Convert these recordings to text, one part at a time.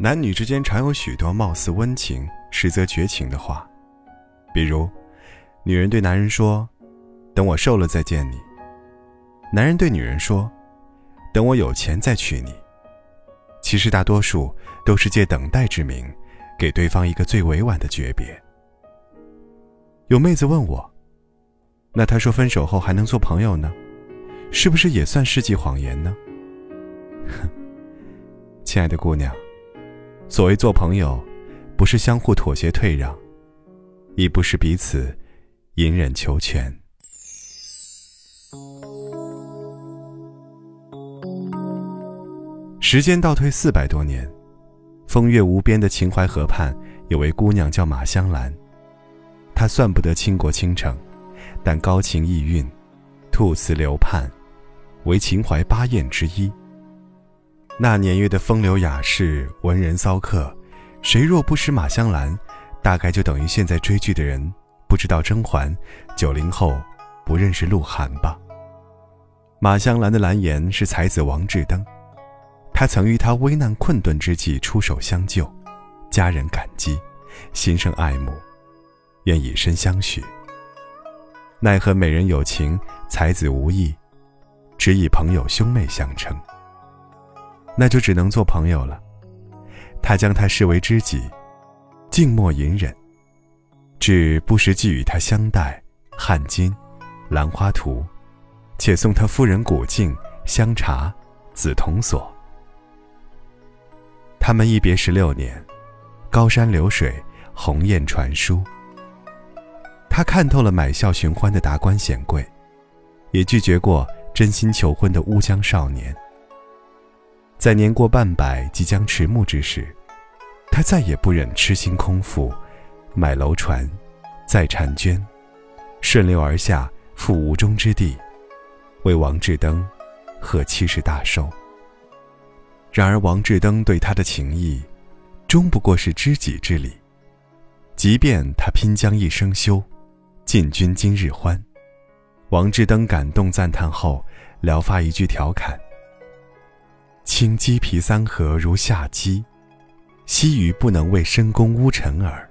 男女之间常有许多貌似温情，实则绝情的话，比如，女人对男人说：“等我瘦了再见你。”男人对女人说：“等我有钱再娶你。”其实大多数都是借等待之名，给对方一个最委婉的诀别。有妹子问我：“那他说分手后还能做朋友呢？是不是也算世纪谎言呢？”哼，亲爱的姑娘。所谓做朋友，不是相互妥协退让，亦不是彼此隐忍求全。时间倒退四百多年，风月无边的秦淮河畔，有位姑娘叫马香兰。她算不得倾国倾城，但高情逸韵，吐词流盼，为秦淮八艳之一。那年月的风流雅士、文人骚客，谁若不识马香兰，大概就等于现在追剧的人不知道甄嬛，九零后不认识鹿晗吧。马香兰的蓝颜是才子王志登，他曾于他危难困顿之际出手相救，家人感激，心生爱慕，愿以身相许。奈何美人有情，才子无意，只以朋友兄妹相称。那就只能做朋友了。他将他视为知己，静默隐忍，只不时寄与他香袋、汗巾、兰花图，且送他夫人古镜、香茶、紫铜锁。他们一别十六年，高山流水，鸿雁传书。他看透了买笑寻欢的达官显贵，也拒绝过真心求婚的乌江少年。在年过半百、即将迟暮之时，他再也不忍痴心空负，买楼船，载婵娟，顺流而下赴吴中之地，为王志登贺七十大寿。然而王志登对他的情谊，终不过是知己之礼。即便他拼将一生休，尽君今日欢，王志登感动赞叹后，聊发一句调侃。青鸡皮三合如下鸡，惜鱼不能为深宫污尘耳。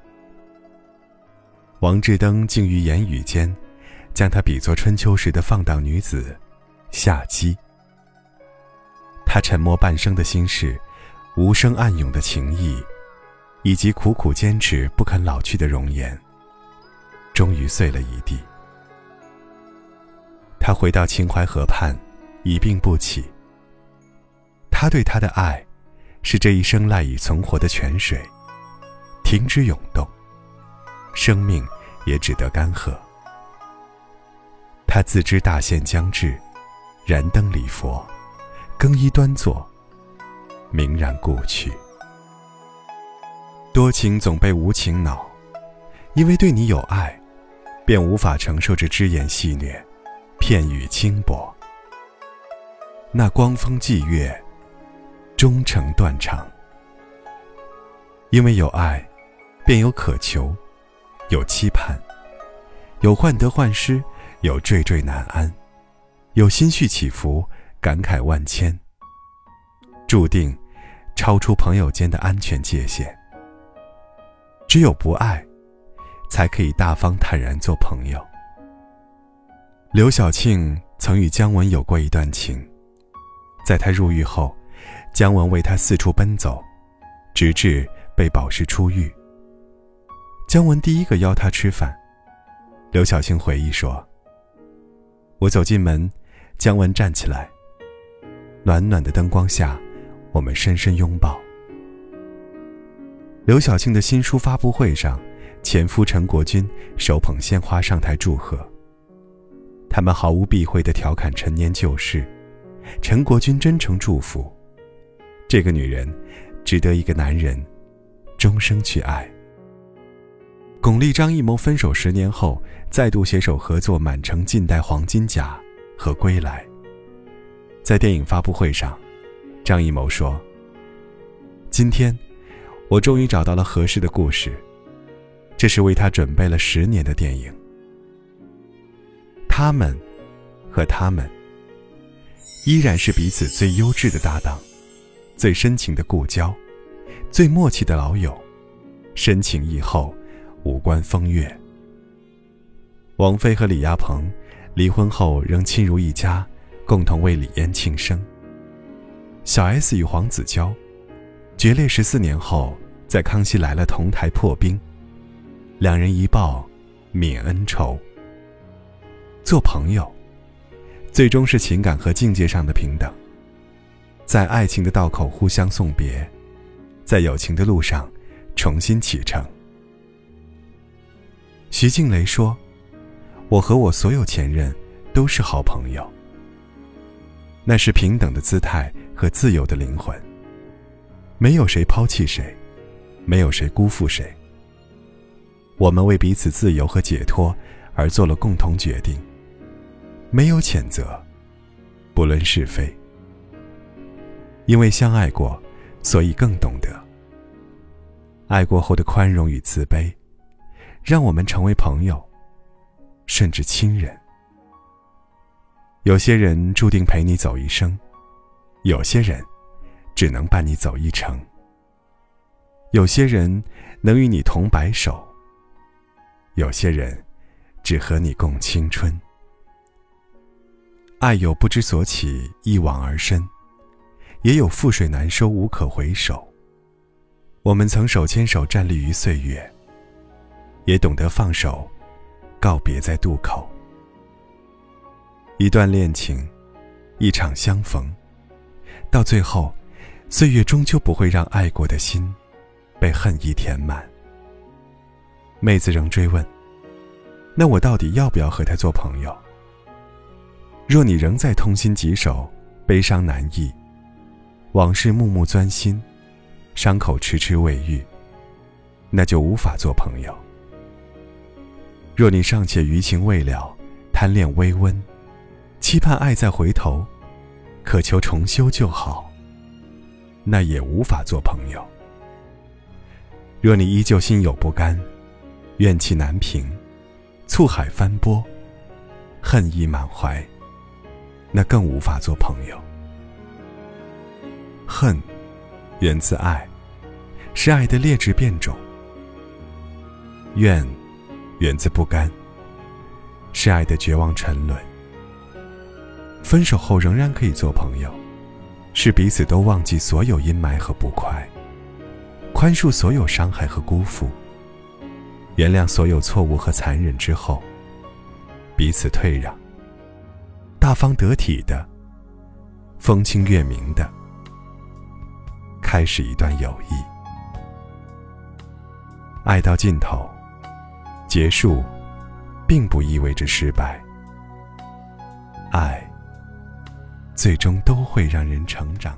王志登竟于言语间，将她比作春秋时的放荡女子夏姬。他沉默半生的心事，无声暗涌的情谊，以及苦苦坚持不肯老去的容颜，终于碎了一地。他回到秦淮河畔，一病不起。他对她的爱，是这一生赖以存活的泉水，停止涌动，生命也只得干涸。他自知大限将至，燃灯礼佛，更衣端坐，明然故去。多情总被无情恼，因为对你有爱，便无法承受这只言戏谑，片语轻薄。那光风霁月。终成断肠，因为有爱，便有渴求，有期盼，有患得患失，有惴惴难安，有心绪起伏，感慨万千。注定超出朋友间的安全界限。只有不爱，才可以大方坦然做朋友。刘晓庆曾与姜文有过一段情，在他入狱后。姜文为他四处奔走，直至被保释出狱。姜文第一个邀他吃饭。刘晓庆回忆说：“我走进门，姜文站起来。暖暖的灯光下，我们深深拥抱。”刘晓庆的新书发布会上，前夫陈国军手捧鲜花上台祝贺。他们毫无避讳地调侃陈年旧事，陈国军真诚祝福。这个女人，值得一个男人终生去爱。巩俐、张艺谋分手十年后，再度携手合作《满城尽带黄金甲》和《归来》。在电影发布会上，张艺谋说：“今天，我终于找到了合适的故事，这是为他准备了十年的电影。他们和他们，依然是彼此最优质的搭档，最深情的故交，最默契的老友，深情以后，无关风月。王菲和李亚鹏离婚后仍亲如一家，共同为李嫣庆生。小 S 与黄子佼决裂十四年后，在《康熙来了》同台破冰，两人一抱，泯恩仇。做朋友，最终是情感和境界上的平等，在爱情的道口互相送别，在友情的路上重新启程。徐静蕾说。我和我所有前任都是好朋友。那是平等的姿态和自由的灵魂。没有谁抛弃谁，没有谁辜负谁。我们为彼此自由和解脱而做了共同决定。没有谴责，不论是非。因为相爱过，所以更懂得。爱过后的宽容与慈悲，让我们成为朋友。甚至亲人。有些人注定陪你走一生，有些人只能伴你走一程。有些人能与你同白首，有些人只和你共青春。爱有不知所起，一往而深，也有覆水难收，无可回首。我们曾手牵手站立于岁月，也懂得放手。告别在渡口，一段恋情，一场相逢，到最后，岁月终究不会让爱过的心被恨意填满。妹子仍追问：“那我到底要不要和他做朋友？”若你仍在痛心疾首、悲伤难抑，往事暮暮钻心，伤口迟迟未愈，那就无法做朋友。若你尚且余情未了，贪恋微温，期盼爱再回头，渴求重修旧好，那也无法做朋友。若你依旧心有不甘，怨气难平，醋海翻波，恨意满怀，那更无法做朋友。恨，源自爱，是爱的劣质变种。怨。源自不甘，是爱的绝望沉沦。分手后仍然可以做朋友，是彼此都忘记所有阴霾和不快，宽恕所有伤害和辜负，原谅所有错误和残忍之后，彼此退让，大方得体的，风清月明的，开始一段友谊。爱到尽头。结束，并不意味着失败。爱，最终都会让人成长。